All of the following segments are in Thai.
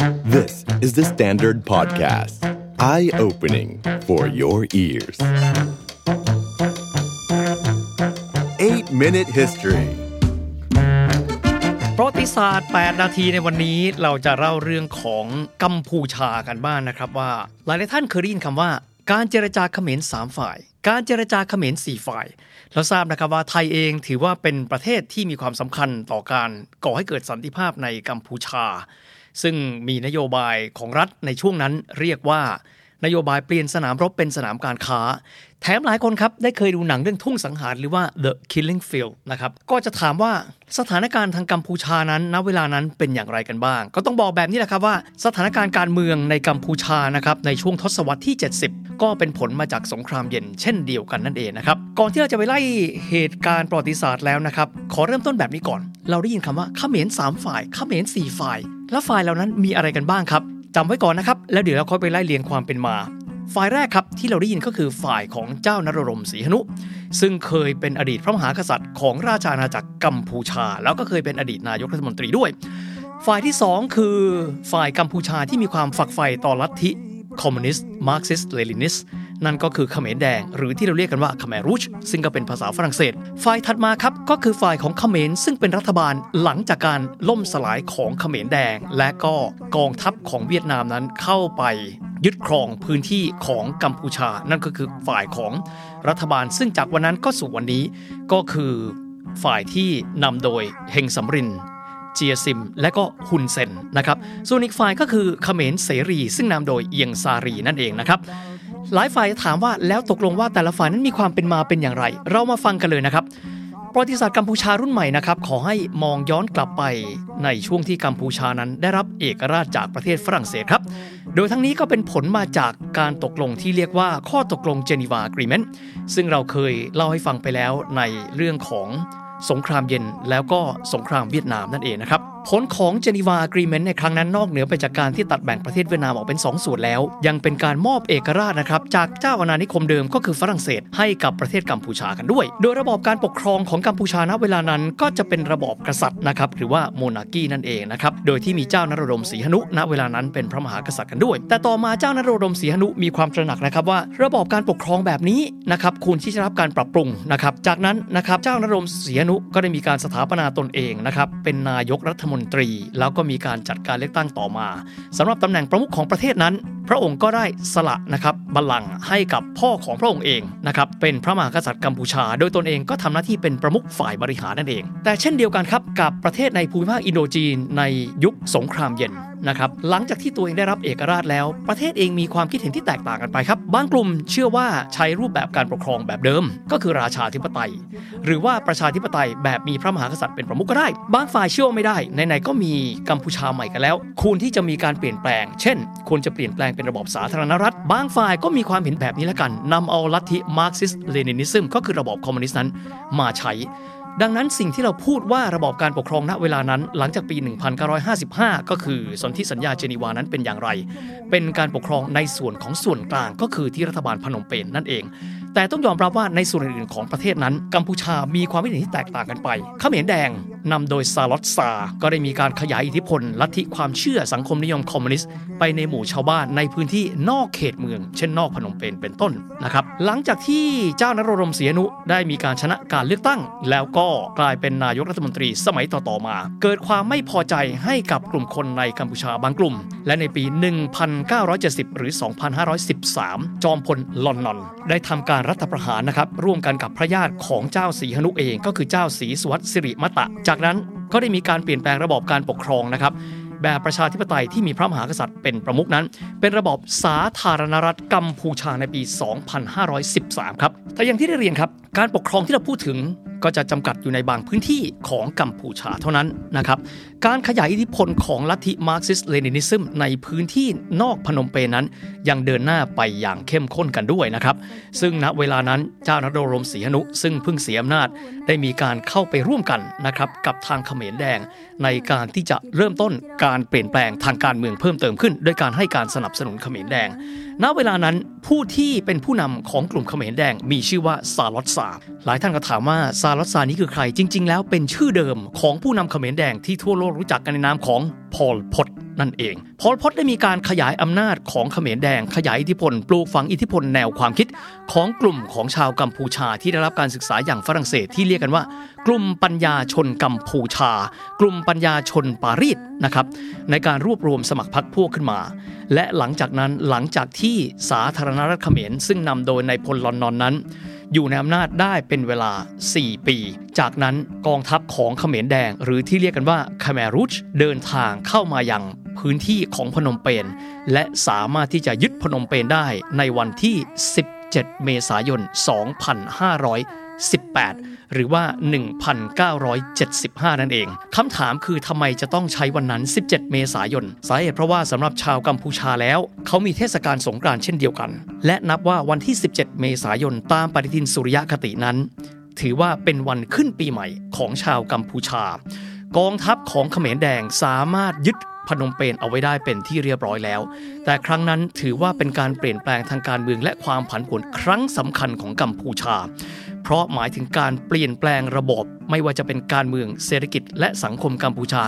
This is the Standard Podcast. Eye-opening for your ears. 8-Minute History ประวัติศาสตร์ 8 นาทีในวันนี้เราจะเล่าเรื่องของกัมพูชากันบ้างนนะครับว่า หลายท่านเคยได้ยินคำว่า การเจรจาเขมรสามฝ่าย การเจรจาเขมรสี่ฝ่าย เราทราบนะครับว่าไทยเองถือว่าเป็นประเทศที่มีความสำคัญต่อการก่อให้เกิดสันติภาพในกัมพูชา ซึ่งมีนโยบายของรัฐในช่วงนั้นเรียกว่านโยบายเปลี่ยนสนามรบเป็นสนามการค้า แถมหลายคนครับได้เคยดูหนังเรื่องทุ่งสังหารหรือว่า The Killing Field นะครับก็จะถามว่าสถานการณ์ทางกัมพูชานั้นณเวลานั้นเป็นอย่างไรกันบ้าง ก็ต้องบอกแบบนี้แหละครับว่า สถานการณ์การเมืองในกัมพูชานะครับในช่วงทศวรรษที่ 70 ก็เป็นผลมาจากสงครามเย็นเช่นเดียวกันนั่นเองนะครับก่อนที่เราจะไปไล่เหตุการณ์ประวัติศาสตร์แล้วนะครับขอเริ่มต้นแบบนี้ก่อน เราได้ยินคำว่าเขมรสามฝ่ายเขมรสี่ฝ่าย และฝ่ายเหล่านั้นมีอะไรกันบ้างครับจำไว้ก่อนนะครับ แล้วเดี๋ยวเราค่อยไปไล่เรียงความเป็นมาฝ่ายแรกครับที่เราได้ยินก็คือฝ่ายของเจ้านโรดมสีหนุ ซึ่งเคยเป็นอดีตพระมหากษัตริย์ของราชอาณาจักรกัมพูชา แล้วก็เคยเป็นอดีตนายกรัฐมนตรีด้วย ฝ่ายที่ 2 คือฝ่ายกัมพูชาที่มีความฝักใฝ่ต่อลัทธิคอมมิวนิสต์มาร์กซิสต์เลนินิสต์ นั่นก็คือเขมรแดง หรือที่เราเรียกกันว่าเขมรรูชซึ่งก็เป็นภาษาฝรั่งเศส ฝ่ายถัดมาครับก็คือฝ่ายของเขมรซึ่งเป็นรัฐบาลหลังจากการล่มสลายของเขมรแดง และก็กองทัพของเวียดนามนั้นเข้าไปยึดครองพื้นที่ของกัมพูชา นั่นก็คือฝ่ายของรัฐบาล ซึ่งจากวันนั้นก็สู่วันนี้ก็คือฝ่ายที่นำโดยเฮงสำรินเจียซิม และก็ฮุนเซนนะครับ ส่วนอีกฝ่ายก็คือเขมรเสรี ซึ่งนำโดยเอียงซารีนั่นเองนะครับ หลายฝ่ายถามว่าแล้วตกลงว่าแต่ละฝ่ายนั้นมีความเป็นมาเป็นอย่างไร เรามาฟังกันเลยนะครับประวัติศาสตร์กัมพูชารุ่นใหม่นะครับขอให้มองย้อนกลับไปในช่วงที่กัมพูชานั้น ได้รับเอกราชจากประเทศฝรั่งเศสครับ โดยทั้งนี้ก็เป็นผลมาจากการตกลงที่เรียกว่าข้อตกลงเจนีวา Agreement ซึ่งเราเคยเล่าให้ฟังไปแล้วในเรื่องของสงครามเย็นแล้วก็สงครามเวียดนามนั่นเองนะครับ ผลของเจนีวา Agreement ในครั้งนั้นนอกเหนือไปจากการที่ตัดแบ่งประเทศเวียดนามออกเป็น 2 ส่วนแล้ว ยังเป็นการมอบเอกราชนะครับจากเจ้าอาณานิคมเดิมก็คือฝรั่งเศสให้กับประเทศกัมพูชากันด้วย โดยระบอบการปกครองของกัมพูชาณเวลานั้นก็จะเป็นระบอบกษัตริย์นะครับหรือว่าโมนาคีนั่นเองนะครับโดยที่มีเจ้านรดมศรีหนุณเวลานั้นเป็นพระมหากษัตริย์กันด้วย แต่ต่อมาเจ้านรดมศรีหนุมีความตระหนักนะครับว่า ระบอบการปกครองแบบนี้นะครับควรที่จะรับการปรับปรุงนะครับจากนั้นนะครับเจ้านรดมศรีหนุก็ได้มีการสถาปนาตนเองนะครับเป็นนายกรัฐมนตรี แล้วก็มีการจัดการเลือกตั้งต่อมาสำหรับตำแหน่งประมุขของประเทศนั้น พระองค์ก็ได้สละนะครับบัลลังก์ให้กับพ่อของพระองค์เองนะครับเป็นพระมหากษัตริย์กัมพูชา โดยตนเองก็ทำหน้าที่เป็นประมุขฝ่ายบริหารนั่นเอง แต่เช่นเดียวกันครับกับประเทศในภูมิภาคอินโดจีนในยุคสงครามเย็นนะครับหลังจากที่ตัวเองได้รับเอกราชแล้ว ประเทศเองมีความคิดเห็นที่แตกต่างกันไปครับบางกลุ่มเชื่อว่าใช้รูปแบบการปกครองแบบเดิม ก็คือราชาธิปไตย หรือว่าประชาธิปไตยแบบมีพระมหากษัตริย์เป็นประมุขก็ได้ บางฝ่ายเชื่อว่าไม่ได้ไหนๆก็มีกัมพูชาใหม่กันแล้วควรที่จะมีการเปลี่ยนแปลง เช่นควรจะเปลี่ยนแปลงเป็นระบอบสาธารณรัฐ บางฝ่ายก็มีความเห็นแบบนี้และการนำเอาลัทธิ Marxist Leninism ก็คือระบอบคอมมิวนิสต์นั้นมาใช้ ดังนั้นสิ่งที่เราพูดว่าระบอบการปกครองณเวลานั้น หลังจากปี 1955 ก็คือสนธิสัญญาเจนีวานั้นเป็นอย่างไร เป็นการปกครองในส่วนของส่วนกลางก็คือที่รัฐบาลพนมเปญนั่นเอง แต่ต้องยอมรับว่าในส่วนอื่นๆของประเทศนั้น กัมพูชามีความคิดเห็นที่แตกต่างกันไปขเขมรแดงนำโดยซาลอตซา ก็ได้มีการขยายอิทธิพล ลัทธิความเชื่อสังคมนิยมคอมมิวนิสต์ไปในหมู่ชาวบ้านในพื้นที่นอกเขตเมือง เช่นนอกพนมเปญเป็นต้นนะครับหลังจากที่เจ้านโรมศรีอนุได้มีการชนะการเลือกตั้ง แล้วก็กลายเป็นนายกรัฐมนตรีสมัยต่อๆมา เกิดความไม่พอใจให้กับกลุ่มคนในกัมพูชาบางกลุ่ม และในปี 1970 หรือ 2513 จอมพลลอนนอนได้ทำการรัฐประหารนะครับร่วมกันกับพระญาติของเจ้าศรีหนุเองก็คือเจ้าศรีสวัสดิ์สิริมตะ จากนั้นก็ได้มีการเปลี่ยนแปลงระบอบการปกครองนะครับแบบประชาธิปไตยที่มีพระมหากษัตริย์เป็นประมุขนั้น เป็นระบอบสาธารณรัฐกัมพูชาในปี 2513 ครับแต่อย่างที่ได้เรียนครับ การปกครองที่เราพูดถึง ก็จะจำกัดอยู่ในบางพื้นที่ของกัมพูชาเท่านั้นนะครับ การขยายอิทธิพลของลัทธิ Marxist Leninism ในพื้นที่นอกพนมเปญนั้น ยังเดินหน้าไปอย่างเข้มข้นกันด้วยนะครับ ซึ่งณเวลานั้นเจ้านโรดมสีหนุซึ่งเพิ่งเสียอำนาจได้มีการเข้าไปร่วมกันนะครับกับทางเขมรแดง ในการที่จะเริ่มต้นการเปลี่ยนแปลงทางการเมืองเพิ่มเติมขึ้นด้วยการให้การสนับสนุนเขมรแดง ณเวลานั้นผู้ที่เป็นผู้นำของกลุ่มเขมรแดงมีชื่อว่าซาลอตซาหลายท่านก็ถามว่าซาลอตซานี้คือใคร จริง ๆ แล้วเป็นชื่อเดิมของผู้นำเขมรแดงที่ทั่วโลกรู้จักกันในนามของพอลพดนั่นเอง พอลพอตได้มีการขยายอำนาจของเขมรแดง ขยายอิทธิพล ปลูกฝังอิทธิพลแนวความคิด ของกลุ่มของชาวกัมพูชาที่ได้รับการศึกษาอย่างฝรั่งเศสที่เรียกกันว่า กลุ่มปัญญาชนกัมพูชา กลุ่มปัญญาชนปารีสนะครับในการรวบรวมสมัครพรรคพวกขึ้นมา และหลังจากนั้นหลังจากที่สาธารณรัฐเขมรซึ่งนำโดยในพลลอนนอนนั้น อยู่ในอำนาจได้เป็นเวลา 4 ปี จากนั้นกองทัพของเขมรแดง หรือที่เรียกกันว่าคาเมรุชเดินทางเข้ามายังพื้นที่ของพนมเปญและสามารถที่จะยึดพนมเปญได้ในวันที่ 17 เมษายน 2500 18 หรือว่า 1975 นั่นเองคำถามคือทำไมจะต้องใช้วันนั้น 17 เมษายน สาเหตุเพราะว่าสำหรับชาวกัมพูชาแล้ว เขามีเทศกาลสงกรานต์เช่นเดียวกัน และนับว่าวันที่ 17 เมษายนตามปฏิทินสุริยคตินั้น ถือว่าเป็นวันขึ้นปีใหม่ของชาวกัมพูชา กองทัพของเขมรแดงสามารถยึดพนมเปญเอาไว้ได้เป็นที่เรียบร้อยแล้ว แต่ครั้งนั้นถือว่าเป็นการเปลี่ยนแปลงทางการเมืองและความผันผวนครั้งสำคัญของกัมพูชา เพราะหมายถึงการเปลี่ยนแปลงระบบไม่ว่าจะเป็นการเมืองเศรษฐกิจ และสังคมกัมพูชา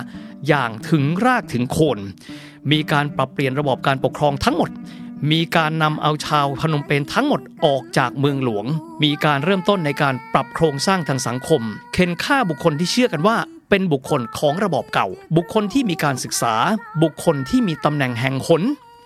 อย่างถึงรากถึงโคน มีการปรับเปลี่ยนระบบการปกครองทั้งหมด มีการนำเอาชาวพนมเปญทั้งหมดออกจากเมืองหลวง มีการเริ่มต้นในการปรับโครงสร้างทางสังคม เค้นฆ่าบุคคลที่เชื่อกันว่าเป็นบุคคลของระบอบเก่า บุคคลที่มีการศึกษา บุคคลที่มีตำแหน่งแห่งหน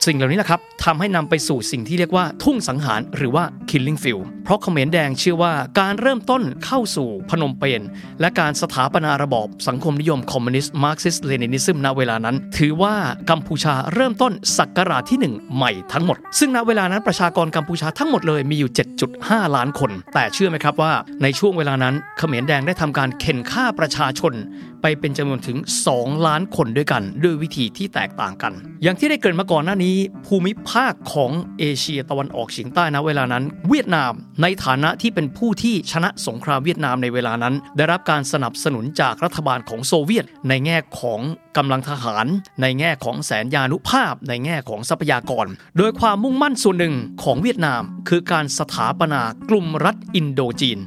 สิ่งเหล่านี้แหละครับ ทำให้นำไปสู่สิ่งที่เรียกว่าทุ่งสังหารหรือว่า killing field เพราะเขมรแดงเชื่อว่าการเริ่มต้นเข้าสู่พนมเปญและการสถาปนาระบอบสังคมนิยมคอมมิวนิสต์ Marxist Leninism ณเวลานั้น ถือว่ากัมพูชาเริ่มต้นศักราชที่ 1 ใหม่ทั้งหมด ซึ่งณเวลานั้นประชากรกัมพูชาทั้งหมดเลยมีอยู่ 7.5 ล้านคน แต่เชื่อไหมครับว่า ในช่วงเวลานั้นเขมรแดงได้ทำการเข็นฆ่าประชาชน ไปเป็นจำนวนถึง 2 ล้านคนด้วยกัน ด้วยวิธีที่แตกต่างกัน อย่างที่ได้เกริ่นมาก่อนหน้านี้ภูมิภาคของเอเชียตะวันออกเฉียงใต้นะเวลานั้น เวียดนามในฐานะที่เป็นผู้ที่ชนะสงครามเวียดนามในเวลานั้น ได้รับการสนับสนุนจากรัฐบาลของโซเวียต ในแง่ของกำลังทหาร ในแง่ของแสนยานุภาพ ในแง่ของทรัพยากร โดยความมุ่งมั่นส่วนหนึ่งของเวียดนาม คือการสถาปนากลุ่มรัฐอินโดจีน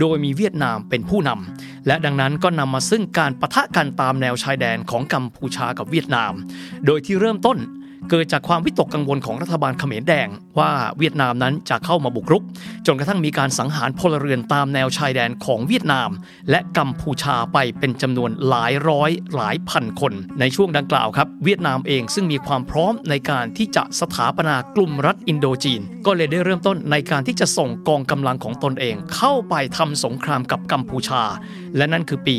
โดยมีเวียดนามเป็นผู้นำและดังนั้นก็นำมาซึ่งการปะทะกันตามแนวชายแดนของกัมพูชากับเวียดนาม โดยที่เริ่มต้น เกิดจากความวิตกกังวลของรัฐบาลเขมรแดง ว่าเวียดนามนั้นจะเข้ามาบุกรุก จนกระทั่งมีการสังหารพลเรือนตามแนวชายแดนของเวียดนาม และกัมพูชาไปเป็นจำนวนหลายร้อยหลายพันคน ในช่วงดังกล่าวครับ เวียดนามเองซึ่งมีความพร้อมในการที่จะสถาปนากลุ่มรัฐอินโดจีน ก็เลยได้เริ่มต้นในการที่จะส่งกองกำลังของตนเอง เข้าไปทำสงครามกับกัมพูชา และนั่นคือปี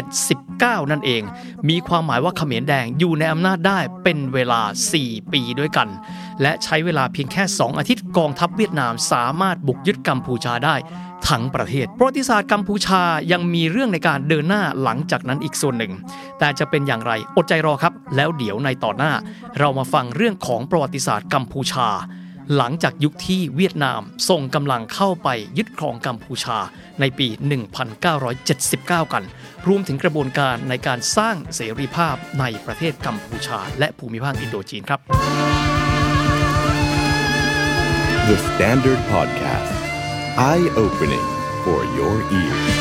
1979 นั่นเอง มีความหมายว่าเขมรแดงอยู่ในอำนาจได้เป็นเวลา 4 ปีด้วยกัน และใช้เวลาเพียงแค่ 2 อาทิตย์กองทัพเวียดนามสามารถบุกยึดกัมพูชาได้ทั้งประเทศ ประวัติศาสตร์กัมพูชายังมีเรื่องในการเดินหน้าหลังจากนั้นอีกส่วนหนึ่ง แต่จะเป็นอย่างไรอดใจรอครับ แล้วเดี๋ยวในต่อหน้า เรามาฟังเรื่องของประวัติศาสตร์กัมพูชา หลังจากยุคที่เวียดนามส่งกำลังเข้าไปยึดครองกัมพูชาในปี 1979 กัน รวมถึงกระบวนการในการสร้างเสรีภาพในประเทศกัมพูชา และภูมิภาคอินโดจีนครับ The Standard Podcast. Eye opening for your ears.